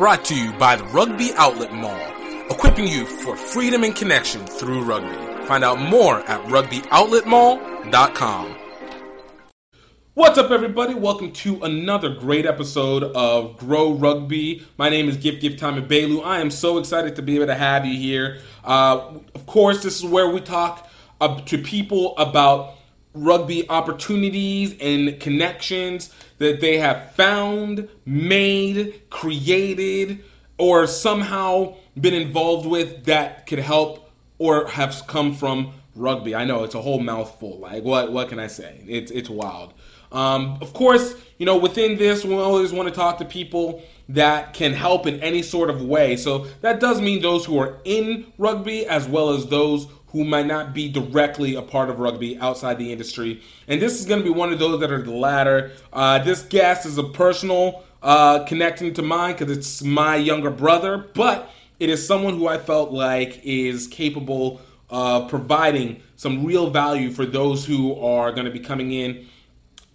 brought to you by the Rugby Outlet Mall, equipping you for freedom and connection through rugby. Find out more at rugbyoutletmall.com. What's up, everybody? Welcome to another great episode of Grow Rugby. My name is Gift Gift Time Belu. I am so excited to be able to have you here. Uh, of course, this is where we talk uh, to people about rugby opportunities and connections that they have found, made, created, or somehow been involved with that could help or have come from rugby. I know it's a whole mouthful. Like what what can I say? It's it's wild. Um, of course, you know within this we always want to talk to people that can help in any sort of way. So that does mean those who are in rugby as well as those who might not be directly a part of rugby outside the industry. And this is going to be one of those that are the latter. Uh, this guest is a personal uh, connecting to mine because it's my younger brother, but it is someone who I felt like is capable of providing some real value for those who are going to be coming in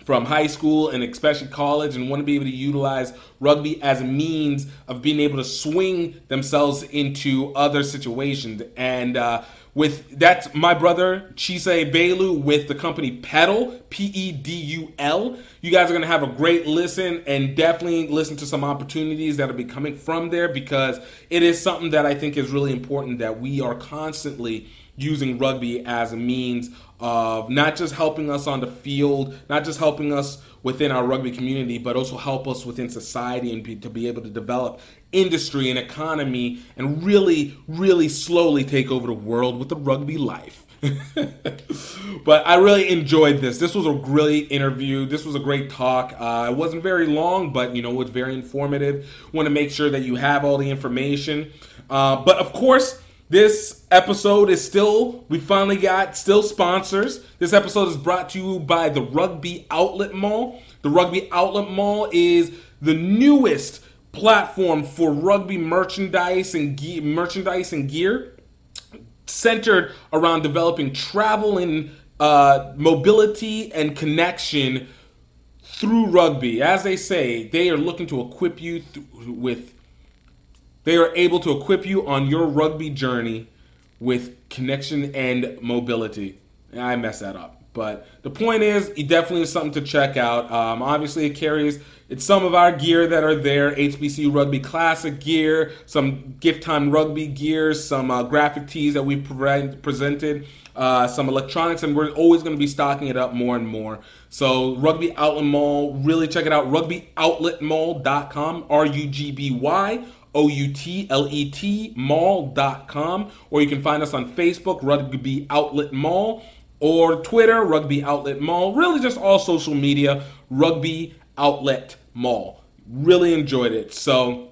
from high school and especially college and want to be able to utilize rugby as a means of being able to swing themselves into other situations. And uh, with that's my brother Chisa Belu with the company Pedul P E D U L. You guys are gonna have a great listen and definitely listen to some opportunities that'll be coming from there because it is something that I think is really important that we are constantly using rugby as a means of not just helping us on the field, not just helping us within our rugby community, but also help us within society and be, to be able to develop industry and economy and really, really slowly take over the world with the rugby life. but I really enjoyed this. This was a great interview. This was a great talk. Uh, it wasn't very long, but you know, it was very informative. Want to make sure that you have all the information. Uh, but of course, this episode is still, we finally got still sponsors. This episode is brought to you by the Rugby Outlet Mall. The Rugby Outlet Mall is the newest platform for rugby merchandise and gear, merchandise and gear centered around developing travel and uh, mobility and connection through rugby. As they say, they are looking to equip you th- with they are able to equip you on your rugby journey with connection and mobility. I messed that up. But the point is, it definitely is something to check out. Um, obviously, it carries it's some of our gear that are there HBC Rugby Classic gear, some Gift Time Rugby gear, some uh, graphic tees that we pre- presented, uh, some electronics, and we're always going to be stocking it up more and more. So, Rugby Outlet Mall, really check it out. RugbyOutletMall.com, R U G B Y O U T L E T mall.com, or you can find us on Facebook, Rugby Outlet Mall, or Twitter, Rugby Outlet Mall. Really, just all social media, Rugby Outlet Mall. Really enjoyed it. So,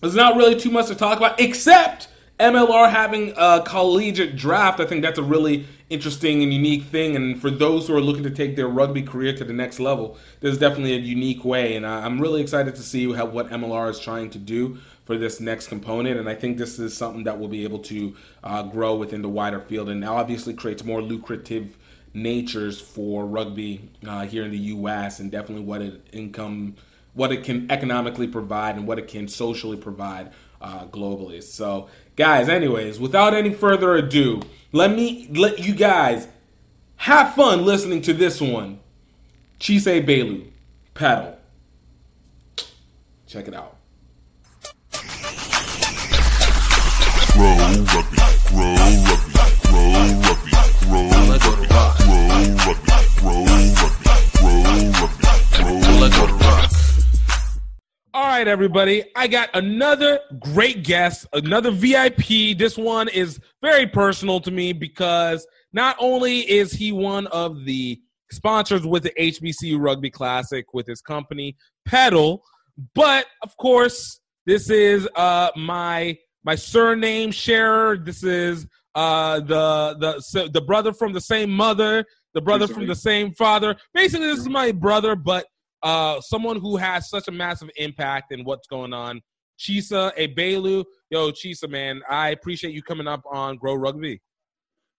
there's not really too much to talk about, except MLR having a collegiate draft. I think that's a really interesting and unique thing. And for those who are looking to take their rugby career to the next level, there's definitely a unique way. And I'm really excited to see how, what MLR is trying to do for this next component. And I think this is something that will be able to uh, grow within the wider field and obviously creates more lucrative natures for rugby uh, here in the U.S. and definitely what it income, what it can economically provide and what it can socially provide uh, globally. So, guys, anyways, without any further ado, let me let you guys have fun listening to this one. Chisa Belu, Pedul. Check it out. Grow rugby, grow rugby, grow rugby, All right, everybody. I got another great guest, another VIP. This one is very personal to me because not only is he one of the sponsors with the HBCU Rugby Classic with his company Pedul, but of course, this is uh, my my surname sharer. This is uh, the the the brother from the same mother, the brother from the same father. Basically, this is my brother, but uh, someone who has such a massive impact in what's going on. Chisa Egbelu, yo Chisa, man, I appreciate you coming up on Grow Rugby.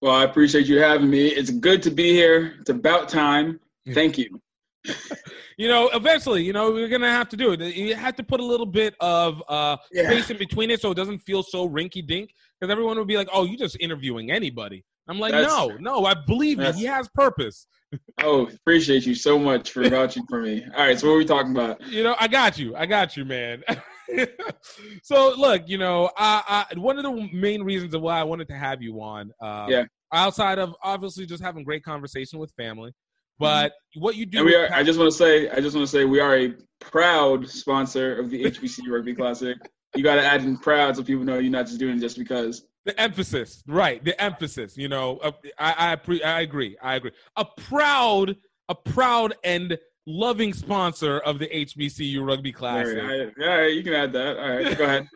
Well, I appreciate you having me. It's good to be here. It's about time. Thank you. you know, eventually, you know, we're gonna have to do it. You have to put a little bit of uh, yeah. space in between it so it doesn't feel so rinky dink. Because everyone would be like, "Oh, you just interviewing anybody." I'm like, that's, no, no, I believe you. He has purpose. oh, appreciate you so much for vouching for me. All right, so what are we talking about? You know, I got you. I got you, man. so look, you know, I, I, one of the main reasons of why I wanted to have you on, uh, yeah, outside of obviously just having great conversation with family, but mm-hmm. what you do. And we are. I just want to say. I just want to say we are a proud sponsor of the HBC Rugby Classic. You got to add in proud so people know you're not just doing it just because the emphasis, right? The emphasis. You know, uh, I I, pre- I agree. I agree. A proud, a proud and loving sponsor of the HBCU Rugby Classic. All right, all right, you can add that. All right, go ahead.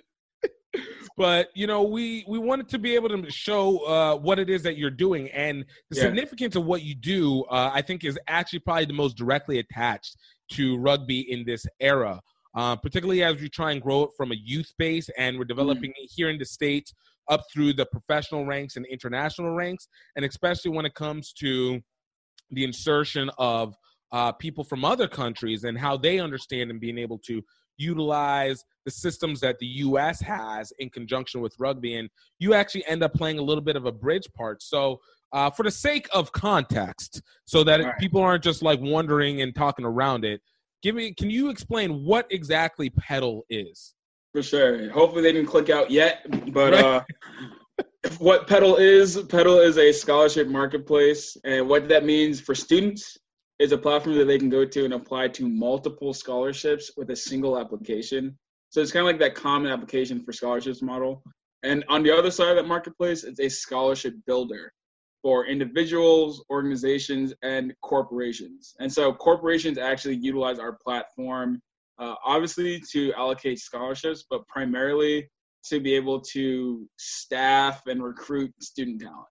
But you know, we we wanted to be able to show uh, what it is that you're doing, and the yeah. significance of what you do. Uh, I think is actually probably the most directly attached to rugby in this era. Uh, particularly as we try and grow it from a youth base and we're developing mm. it here in the states up through the professional ranks and international ranks, and especially when it comes to the insertion of uh, people from other countries and how they understand and being able to utilize the systems that the U.S. has in conjunction with rugby, and you actually end up playing a little bit of a bridge part. So, uh, for the sake of context, so that right. people aren't just like wondering and talking around it, give me. Can you explain what exactly Pedul is? For sure. Hopefully they didn't click out yet, but uh, what Pedul is, Pedul is a scholarship marketplace, and what that means for students is a platform that they can go to and apply to multiple scholarships with a single application. So it's kind of like that common application for scholarships model. And on the other side of that marketplace, it's a scholarship builder for individuals, organizations, and corporations. And so corporations actually utilize our platform uh, obviously to allocate scholarships, but primarily to be able to staff and recruit student talent.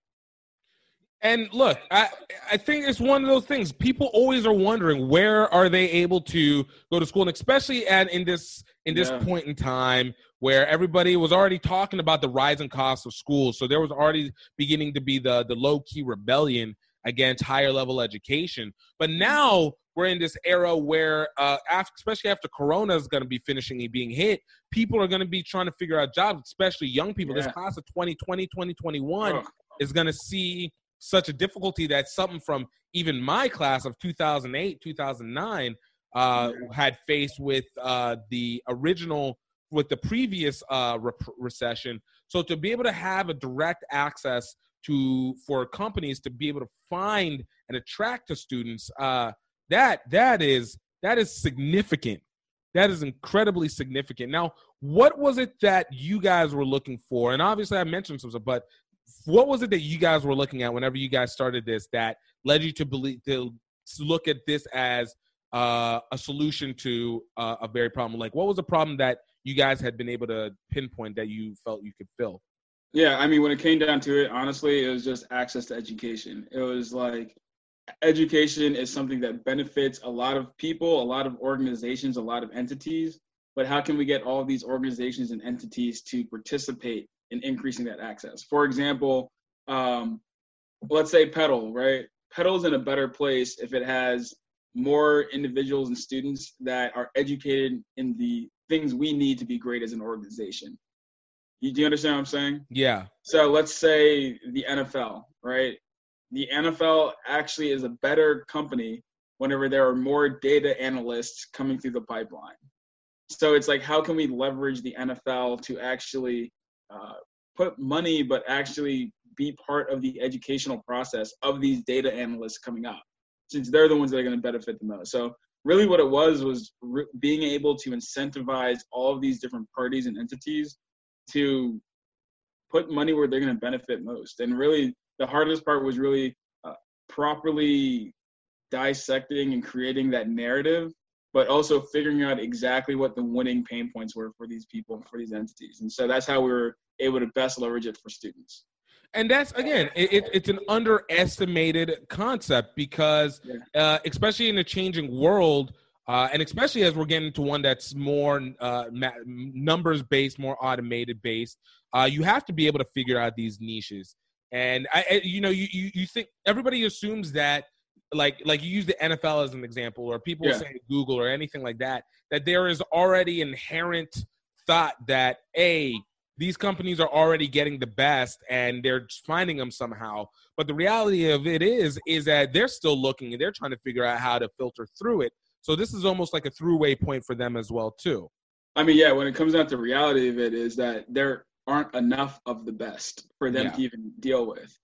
And look, I I think it's one of those things. People always are wondering where are they able to go to school, and especially at in this in this yeah. point in time where everybody was already talking about the rising costs of schools. So there was already beginning to be the the low key rebellion against higher level education. But now we're in this era where, uh, after, especially after Corona is going to be finishing and being hit, people are going to be trying to figure out jobs, especially young people. Yeah. This class of 2020, 2021 oh. is going to see such a difficulty that something from even my class of 2008, 2009 uh, had faced with uh, the original, with the previous uh, re- recession. So to be able to have a direct access to for companies to be able to find and attract the students uh, that that is that is significant. That is incredibly significant. Now what was it that you guys were looking for? And obviously i mentioned some stuff but what was it that you guys were looking at whenever you guys started this that led you to believe to look at this as uh, a solution to uh, a very problem like what was the problem that you guys had been able to pinpoint that you felt you could fill yeah, I mean, when it came down to it, honestly, it was just access to education. It was like education is something that benefits a lot of people, a lot of organizations, a lot of entities. But how can we get all these organizations and entities to participate in increasing that access? For example, um, let's say Pedul, right? Pedul's in a better place if it has more individuals and students that are educated in the things we need to be great as an organization. You, do you understand what I'm saying? Yeah. So let's say the NFL, right? The NFL actually is a better company whenever there are more data analysts coming through the pipeline. So it's like, how can we leverage the NFL to actually uh, put money, but actually be part of the educational process of these data analysts coming up, since they're the ones that are going to benefit the most. So really, what it was was re- being able to incentivize all of these different parties and entities to put money where they're going to benefit most. And really, the hardest part was really uh, properly dissecting and creating that narrative, but also figuring out exactly what the winning pain points were for these people, for these entities. And so that's how we were able to best leverage it for students. And that's again, it, it's an underestimated concept because, uh, especially in a changing world, uh, and especially as we're getting to one that's more uh, numbers based, more automated based, uh, you have to be able to figure out these niches. And I, I you know, you, you, you think everybody assumes that like like you use the NFL as an example, or people Yeah. say Google or anything like that, that there is already inherent thought that a these companies are already getting the best and they're finding them somehow. But the reality of it is is that they're still looking and they're trying to figure out how to filter through it. So this is almost like a throughway point for them as well too. I mean, yeah, when it comes down to reality of it is that there aren't enough of the best for them Yeah. to even deal with.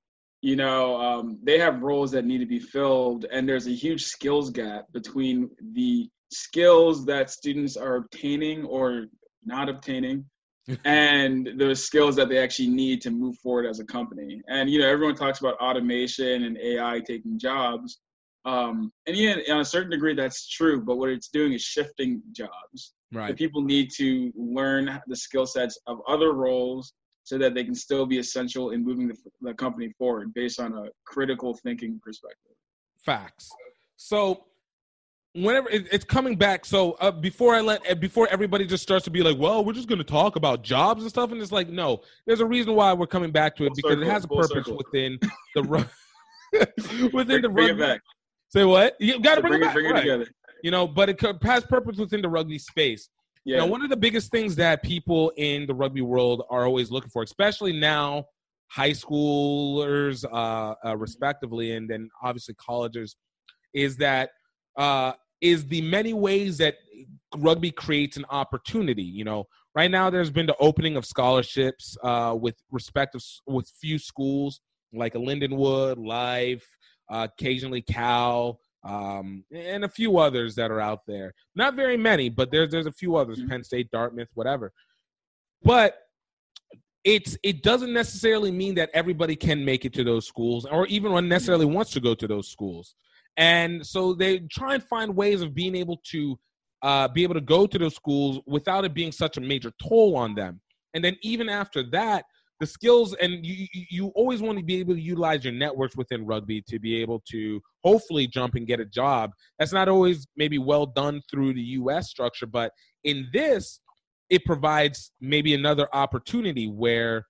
You know, um, they have roles that need to be filled, and there's a huge skills gap between the skills that students are obtaining or not obtaining and the skills that they actually need to move forward as a company. And, you know, everyone talks about automation and AI taking jobs. Um, and yeah, on a certain degree, that's true. But what it's doing is shifting jobs the people need to learn the skill sets of other roles so that they can still be essential in moving the, the company forward based on a critical thinking perspective. Facts. So whenever it, it's coming back, so uh, before I let uh, before everybody just starts to be like, well, we're just going to talk about jobs and stuff, and it's like, no, there's a reason why we're coming back to it Full because it has a purpose circle. within the ru- within Bring, the bring it rugby. back. Say what? You got to bring, bring it it, back, bring it right. together. You know, but it has purpose within the rugby space. Yeah. Now, one of the biggest things that people in the rugby world are always looking for, especially now, high schoolers, uh, uh, respectively, and then obviously colleges, is that uh, is the many ways that rugby creates an opportunity. You know, right now there's been the opening of scholarships uh, with respective with few schools like a Lindenwood, Life, uh, occasionally Cal, um, and a few others that are out there. Not very many, but there's there's a few others: Mhm. Penn State, Dartmouth, whatever. But it's it doesn't necessarily mean that everybody can make it to those schools, or even necessarily wants to go to those schools. And so they try and find ways of being able to uh, be able to go to those schools without it being such a major toll on them. And then even after that, the skills and you you- always want to be able to utilize your networks within rugby to be able to hopefully jump and get a job. That's not always maybe well done through the US structure, but in this it provides maybe another opportunity where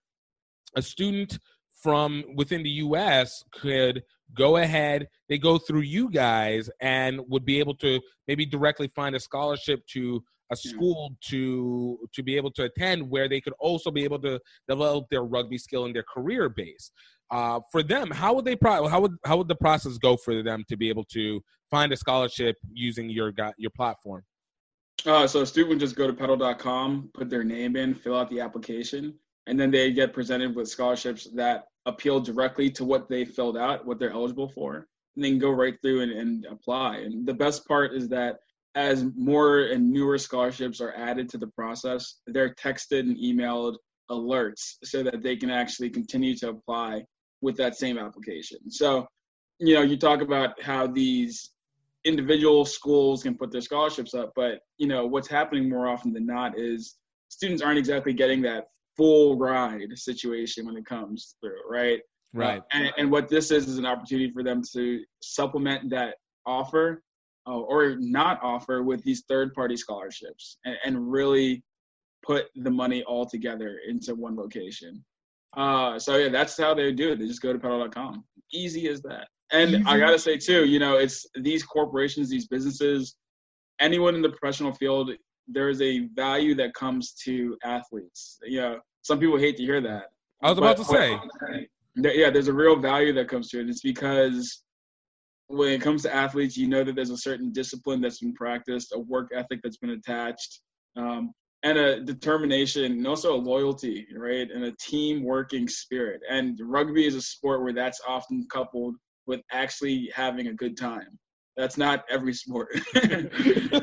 a student from within the US could go ahead, they go through you guys and would be able to maybe directly find a scholarship to a Yeah. school to to be able to attend where they could also be able to develop their rugby skill and their career base. Uh, for them, how would they pro- how would how would the process go for them to be able to find a scholarship using your your platform? Uh, so a student would just go to pedul.com, put their name in, fill out the application, and then they get presented with scholarships that appeal directly to what they filled out, what they're eligible for, and then go right through and, and apply. And the best part is that as more and newer scholarships are added to the process, they're texted and emailed alerts so that they can actually continue to apply with that same application. So, you know, you talk about how these individual schools can put their scholarships up, but you know what's happening more often than not is students aren't exactly getting that full ride situation when it comes through, right? Right. And, and what this is is an opportunity for them to supplement that offer or not offer with these third-party scholarships and, and really put the money all together into one location. Uh, so yeah, that's how they do it. They just go to pedul.com. Easy as that. And I gotta say too, you know, it's these corporations, these businesses, anyone in the professional field, there is a value that comes to athletes. You know, some people hate to hear that. I was about to say. Yeah, there's a real value that comes to it. It's because when it comes to athletes, you know that there's a certain discipline that's been practiced, a work ethic that's been attached, um, and a determination, and also a loyalty, right, and a team working spirit. And rugby is a sport where that's often coupled with actually having a good time. That's not every sport.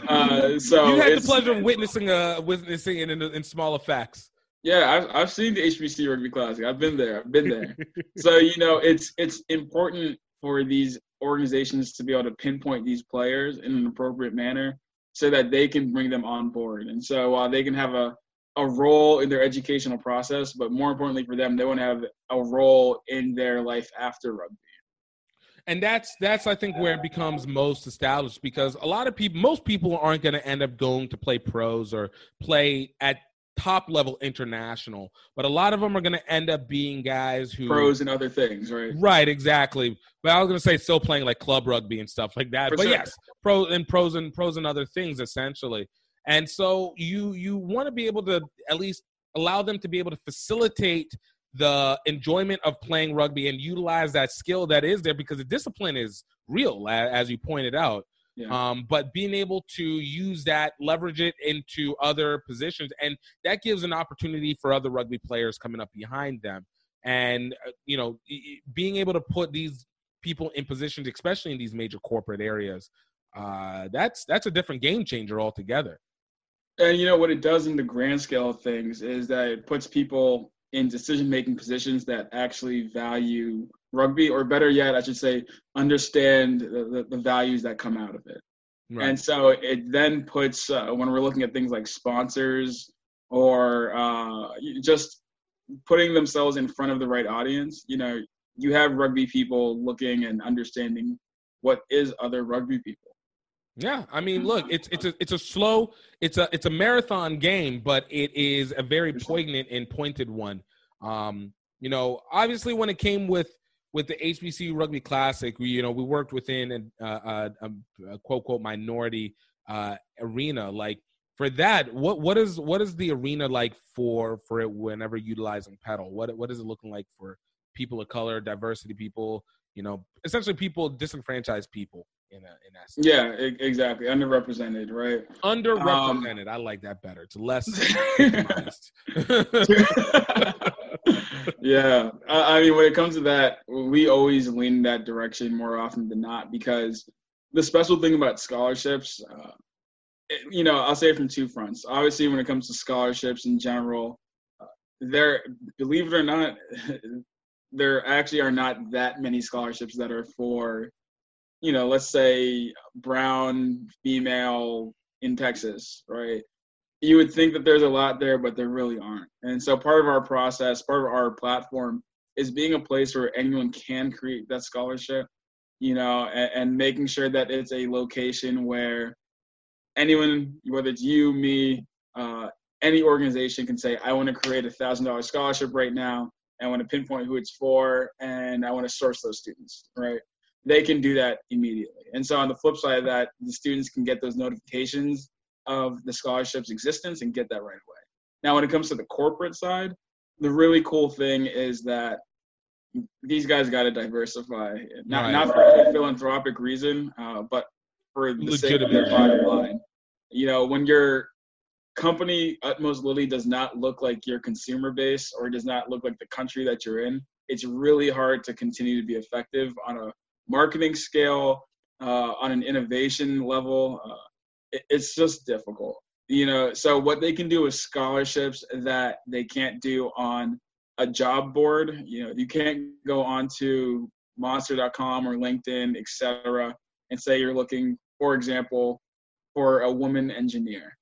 uh, so you had the pleasure of witnessing uh witnessing it in, in small effects. Yeah, I've I've seen the HBC Rugby Classic. I've been there. I've been there. so you know, it's it's important for these organizations to be able to pinpoint these players in an appropriate manner, so that they can bring them on board. And so while they can have a a role in their educational process, but more importantly for them, they want to have a role in their life after rugby. and that's that's I think where it becomes most established because a lot of people, most people aren't going to end up going to play pros or play at top level international, but a lot of them are going to end up being guys who pros and other things, right? Right, exactly. But I was going to say still playing like club rugby and stuff like that. For but sure. yes, pro and pros and pros and other things essentially. And so you you want to be able to at least allow them to be able to facilitate the enjoyment of playing rugby and utilize that skill that is there because the discipline is real, as you pointed out. Yeah. Um, but being able to use that, leverage it into other positions, and that gives an opportunity for other rugby players coming up behind them. And uh, you know, being able to put these people in positions, especially in these major corporate areas, uh, that's that's a different game changer altogether. And you know what it does in the grand scale of things is that it puts people in decision making positions that actually value rugby, or better yet, I should say, understand the, the, the values that come out of it. And so it then puts uh, when we're looking at things like sponsors or uh, just putting themselves in front of the right audience. You know, you have rugby people looking and understanding what is other rugby people. Yeah, I mean, look, it's it's a it's a slow, it's a it's a marathon game, but it is a very poignant and pointed one. Um, you know, obviously, when it came with with the HBCU Rugby Classic, we you know we worked within an, uh, a, a quote quote minority uh, arena. Like for that, what what is what is the arena like for for it whenever utilizing Pedul? What what is it looking like for people of color, diversity people? You know, essentially people disenfranchised people in a, in that. sense. Yeah, exactly. Underrepresented, right? Underrepresented. I like that better. It's less. yeah, I, mean, when it comes to that, we always lean that direction more often than not because the special thing about scholarships, uh, it- you know, I'll say it from two fronts. Obviously, when it comes to scholarships in general, uh, there, believe it or not, there actually are not that many scholarships that are for, you know, let's say brown female in Texas, right? You would think that there's a lot there, but there really aren't. And so part of our process, part of our platform is being a place where anyone can create that scholarship, you know, and, and making sure that it's a location where anyone, whether it's you, me, uh, any organization can say, I want to create a thousand dollar scholarship right now. And I want to pinpoint who it's for and I want to source those students, right? They can do that immediately. And so on the flip side of that, the students can get those notifications of the scholarship's existence and get that right away. Now, when it comes to the corporate side, the really cool thing is that these guys got to diversify, not Right. not for a philanthropic reason, uh, but for the sake of their bottom line. You know, when your company Utmost Lily does not look like your consumer base or does not look like the country that you're in, it's really hard to continue to be effective on a marketing scale, uh, on an innovation level. Uh, it's just difficult you know so what they can do with scholarships that they can't do on a job board you know you can't go onto monster.com or linkedin etc and say you're looking for example for a woman engineer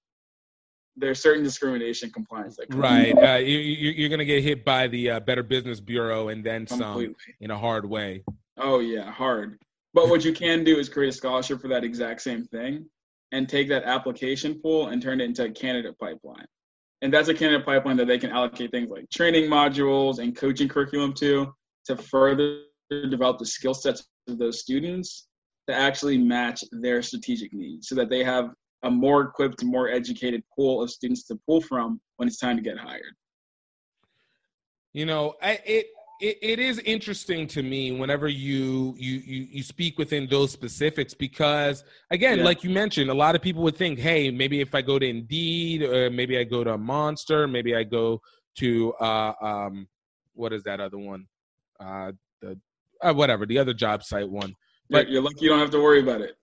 there's certain discrimination compliance that right. Uh, you, you, you're going to get hit by the uh, Better Business Bureau and then some in a hard way. Oh yeah, hard. But what you can do is create a scholarship for that exact same thing and take that application pool and turn it into a candidate pipeline. And that's a candidate pipeline that they can allocate things like training modules and coaching curriculum to to further develop the skill sets of those students to actually match their strategic needs so that they have a more equipped, more educated pool of students to pull from when it's time to get hired. You know, I, it, it it is interesting to me whenever you you you you speak within those specifics because again, Yeah. like you mentioned, a lot of people would think, hey, maybe if I go to Indeed, or maybe I go to Monster, maybe I go to uh um what is that other one, uh the uh, whatever the other job site one. But you're lucky you don't have to worry about it.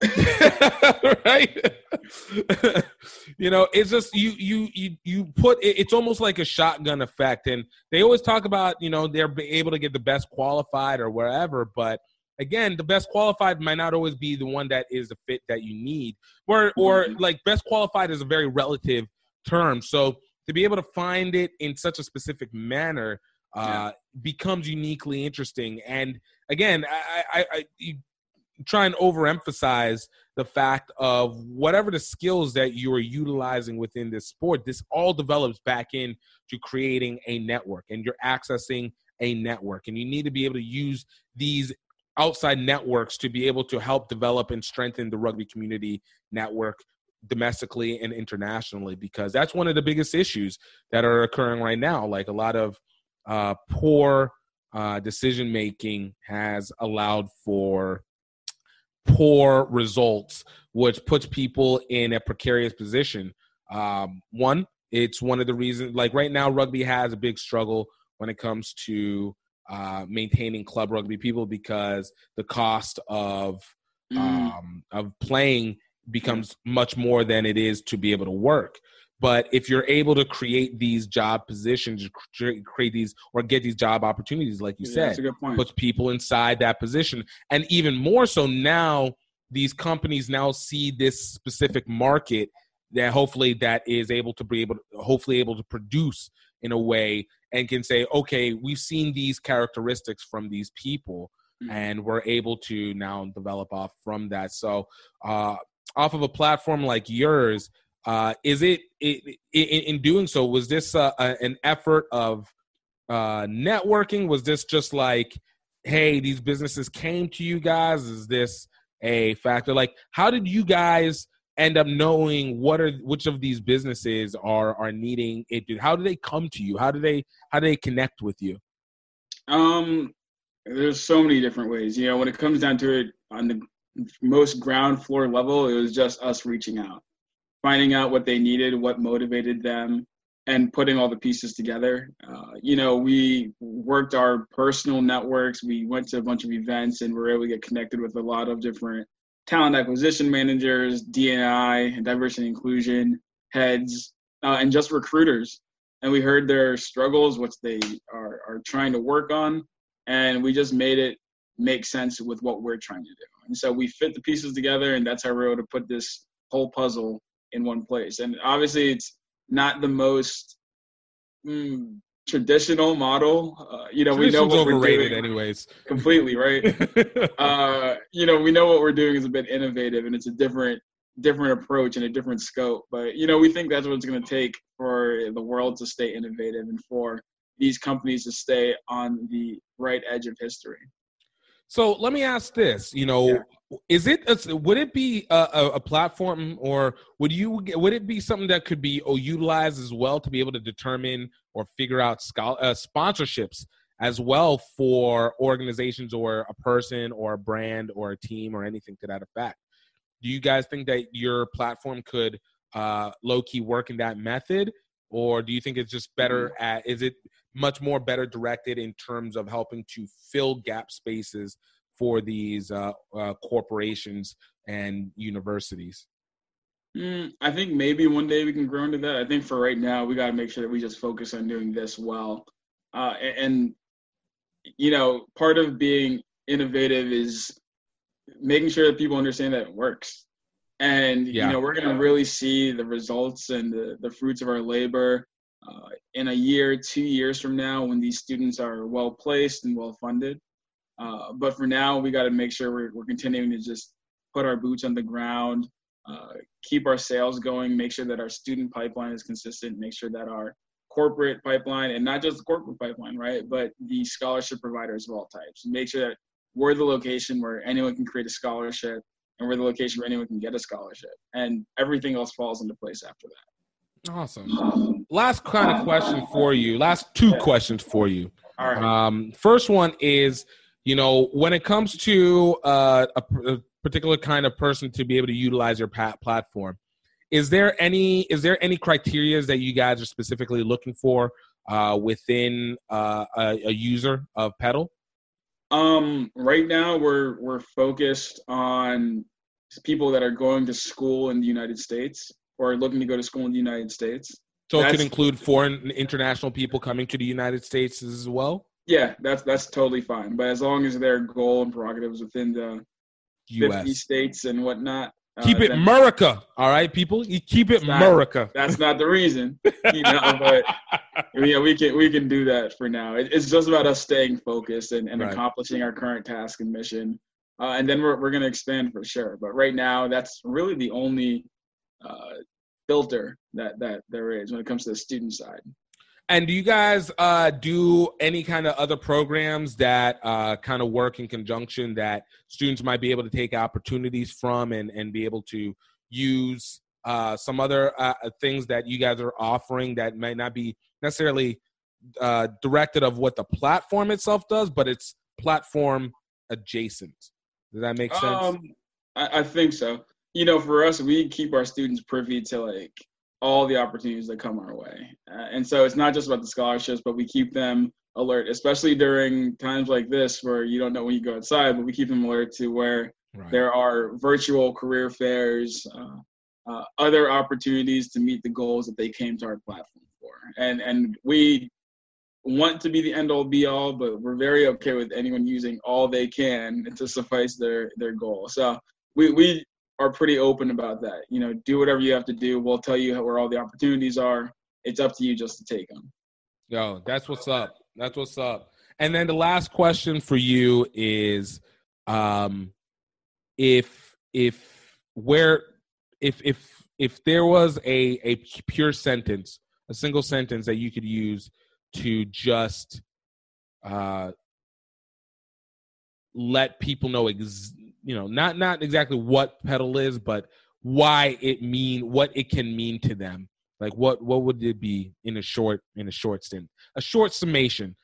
right? You know it's just you you you you put it's almost like a shotgun effect. And they always talk about you know they're able to get the best qualified or wherever. But again the best qualified might not always be the one that is the fit that you need. Or or Mhm. like best qualified is a very relative term. So to be able to find it in such a specific manner uh becomes uniquely interesting. And again i i, I you, try and overemphasize the fact of whatever the skills that you are utilizing within this sport, this all develops back in to creating a network and you're accessing a network. And you need to be able to use these outside networks to be able to help develop and strengthen the rugby community network domestically and internationally because that's one of the biggest issues that are occurring right now like a lot of uh, poor uh, decision making has allowed for poor results, which puts people in a precarious position. Um, one, it's one of the reasons, like right now, rugby has a big struggle when it comes to uh, maintaining club rugby people because the cost of mm. um, of playing becomes much more than it is to be able to work. But if you're able to create these job positions, create these or get these job opportunities, like you yeah, said, puts people inside that position. And even more so now, these companies now see this specific market that hopefully that is able to be able to hopefully able to produce in a way and can say, okay, we've seen these characteristics from these people. Mm-hmm. And we're able to now develop off from that. So, uh, off of a platform like yours, uh, is it, it, in doing so? Was this uh, an effort of uh, networking? Was this just like, hey, these businesses came to you guys? Is this a factor? Like, how did you guys end up knowing what are which of these businesses are are needing it? How do they come to you? How do they how do they connect with you? Um, there's so many different ways. You know, when it comes down to it, on the most ground floor level, it was just us reaching out finding out what they needed, what motivated them, and putting all the pieces together. Uh, you know, we worked our personal networks. We went to a bunch of events and were able to get connected with a lot of different talent acquisition managers, DNI, diversity and inclusion heads, uh, and just recruiters. And we heard their struggles, what they are, are trying to work on, and we just made it make sense with what we're trying to do. And so we fit the pieces together, and that's how we're able to put this whole puzzle in one place. And obviously, it's not the most mm, traditional model. Uh, you know, we know what we're doing, anyways. Completely right. uh, you know, we know what we're doing is a bit innovative, and it's a different different approach and a different scope. But you know, we think that's what it's going to take for the world to stay innovative and for these companies to stay on the right edge of history. So let me ask this: you know, yeah. Is it a, would it be a, a, platform, or would you would it be something that could be utilized as well to be able to determine or figure out scholar, uh, sponsorships as well for organizations or a person or a brand or a team or anything to that effect? Do you guys think that your platform could uh, low key work in that method, or do you think it's just better mm-hmm. at? Is it much more better directed in terms of helping to fill gap spaces for these uh, uh, corporations and universities? Mm, I think maybe one day we can grow into that. I think for right now, we got to make sure that we just focus on doing this well. Uh, and, you know, part of being innovative is making sure that people understand that it works. And, yeah. you know, we're going to really see the results and the, the fruits of our labor uh, in a year, two years from now, when these students are well placed and well funded. Uh, but for now, we got to make sure we're, we're continuing to just put our boots on the ground, uh, keep our sales going, make sure that our student pipeline is consistent, make sure that our corporate pipeline, and not just the corporate pipeline, right, but the scholarship providers of all types, make sure that we're the location where anyone can create a scholarship and we're the location where anyone can get a scholarship. And everything else falls into place after that. Awesome. Last kind of question for you. Last two questions for you. All right. Um, first one is, you know, when it comes to uh, a, a, particular kind of person to be able to utilize your pat platform, is there any is there any criterias that you guys are specifically looking for uh, within uh, a, a user of Pedul? Um, right now, we're we're focused on people that are going to school in the United States or looking to go to school in the United States. So that's, it could include foreign international people coming to the United States as well. Yeah, that's that's totally fine. But as long as their goal and prerogatives within the US. 50 states and whatnot. Uh, keep it America, all right, people. You keep it America. That's not the reason, you know. but yeah, we can we can do that for now. It, it's just about us staying focused and, and right. accomplishing our current task and mission uh, and then we're we're gonna expand for sure. But right now, that's really the only uh, filter that that there is when it comes to the student side. And do you guys uh, do any kind of other programs that uh, kind of work in conjunction that students might be able to take opportunities from and, and be able to use uh, some other uh, things that you guys are offering that might not be necessarily uh, directed of what the platform itself does, but it's platform adjacent. Does that make sense? Um, I, I think so. You know, for us, we keep our students privy to like all the opportunities that come our way. Uh, and so it's not just about the scholarships, but we keep them alert, especially during times like this where you don't know when you go outside, but we keep them alert to where right. there are virtual career fairs, uh, uh, other opportunities to meet the goals that they came to our platform for. And and we want to be the end all be all, but we're very okay with anyone using all they can to suffice their their goal. So we we are pretty open about that. You know, do whatever you have to do. We'll tell you where all the opportunities are. It's up to you just to take them. Yo, that's what's up. That's what's up. And then the last question for you is, um, if if where if if if there was a a pure sentence, a single sentence that you could use to just uh let people know ex- you know not not exactly what Pedul is but why it mean what it can mean to them. Like what what would it be in a short in a short stint a short summation?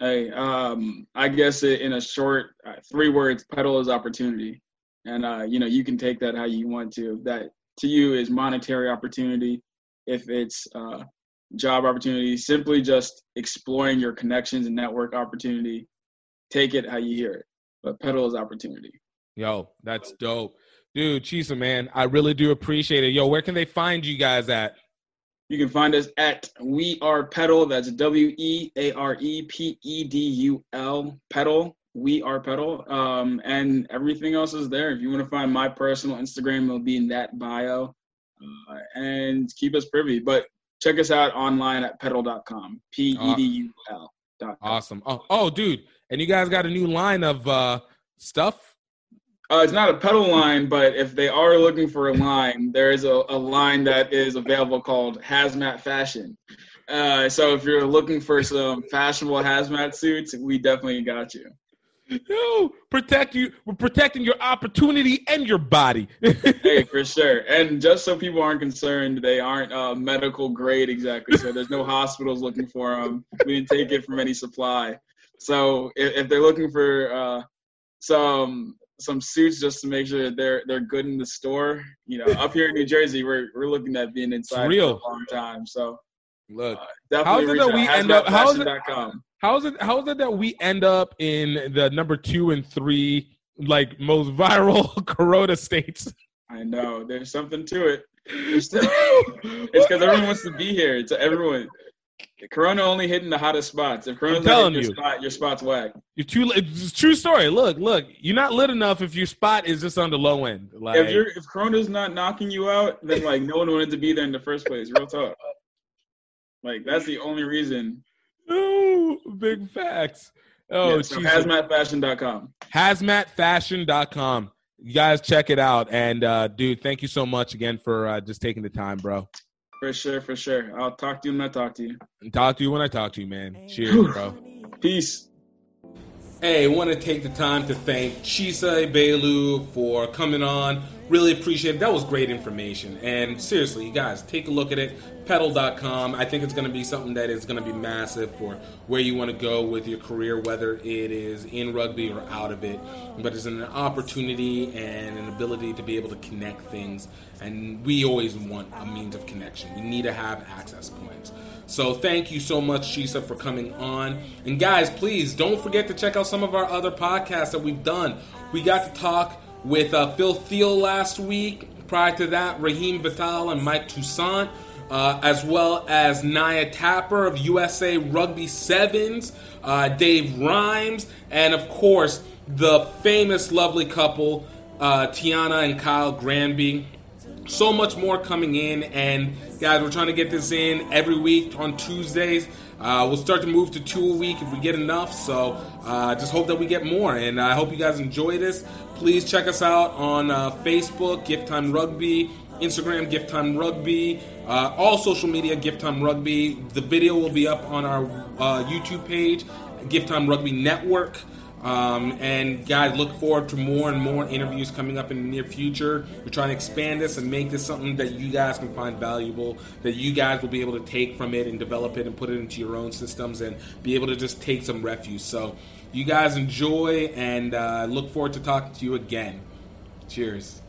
Hey um i guess it, in a short uh, three words Pedul is opportunity. And uh you know you can take that how you want to. That to you is monetary opportunity. If it's uh job opportunity simply just exploring your connections and network opportunity take it how you hear it. But Pedul is opportunity Yo, that's dope. Dude, Chisa, man, I really do appreciate it. Yo, where can they find you guys at? You can find us at We Are Pedul. That's W E A R E P E D U L Pedul. We Are Pedul. Um, and everything else is there. If you want to find my personal Instagram, it'll be in that bio. Uh, and keep us privy. But check us out online at pedul.com. P E D U L. Awesome. Oh, oh, dude. And you guys got a new line of uh, stuff uh, it's not a Pedul line, but if they are looking for a line, there is a, a line that is available called Hazmat Fashion. Uh, so if you're looking for some fashionable hazmat suits, we definitely got you. No, protect you. We're protecting your opportunity and your body. hey, for sure. And just so people aren't concerned, they aren't uh, medical grade exactly. So there's no hospitals looking for them. We didn't take it from any supply. So if, if they're looking for uh, some some suits just to make sure that they're they're good in the store. You know, up here in New Jersey, we're we're looking at being inside for a long time. So look, uh, how is it that we end up? How is it? How is it? How is it that we end up in the number two and three like most viral Corona states? I know there's something to it. it's because everyone wants to be here. It's everyone. Corona only hitting the hottest spots. If Corona's not your you. spot, your spot's whack. You're too. It's true story. Look, look. You're not lit enough if your spot is just on the low end. Like if you're if Corona's not knocking you out, then like no one wanted to be there in the first place. Real talk. Like that's the only reason. Oh, big facts. Oh, yeah, so hazmatfashion.com. Hazmatfashion.com. You guys check it out. And uh, dude, thank you so much again for uh, just taking the time, bro. For sure, for sure. I'll talk to you when I talk to you. talk to you when I talk to you, man. Cheers, bro. Peace. Hey, I want to take the time to thank Chisa Belu for coming on. Really appreciate it. That was great information. And seriously, you guys, take a look at it. Pedul.com. I think it's going to be something that is going to be massive for where you want to go with your career, whether it is in rugby or out of it. But it's an opportunity and an ability to be able to connect things. And we always want a means of connection. We need to have access points. So thank you so much, Chisa, for coming on. And guys, please don't forget to check out some of our other podcasts that we've done. We got to talk with uh, Phil Thiel last week. Prior to that, Raheem Vital and Mike Toussaint. Uh, as well as Naya Tapper of USA Rugby Sevens, uh, Dave Rhymes, and of course the famous, lovely couple, uh, Tiana and Kyle Granby so much more coming in, and guys, we're trying to get this in every week on Tuesdays. Uh, we'll start to move to two a week if we get enough. So uh, just hope that we get more, and I hope you guys enjoy this. Please check us out on uh, Facebook, Gift Time Rugby, Instagram, Gift Time Rugby, uh, all social media, Gift Time Rugby. The video will be up on our uh, YouTube page, Gift Time Rugby Network. Um, and guys, look forward to more and more interviews coming up in the near future. We're trying to expand this and make this something that you guys can find valuable, that you guys will be able to take from it and develop it and put it into your own systems and be able to just take some refuge. So, you guys enjoy and uh, look forward to talking to you again. Cheers.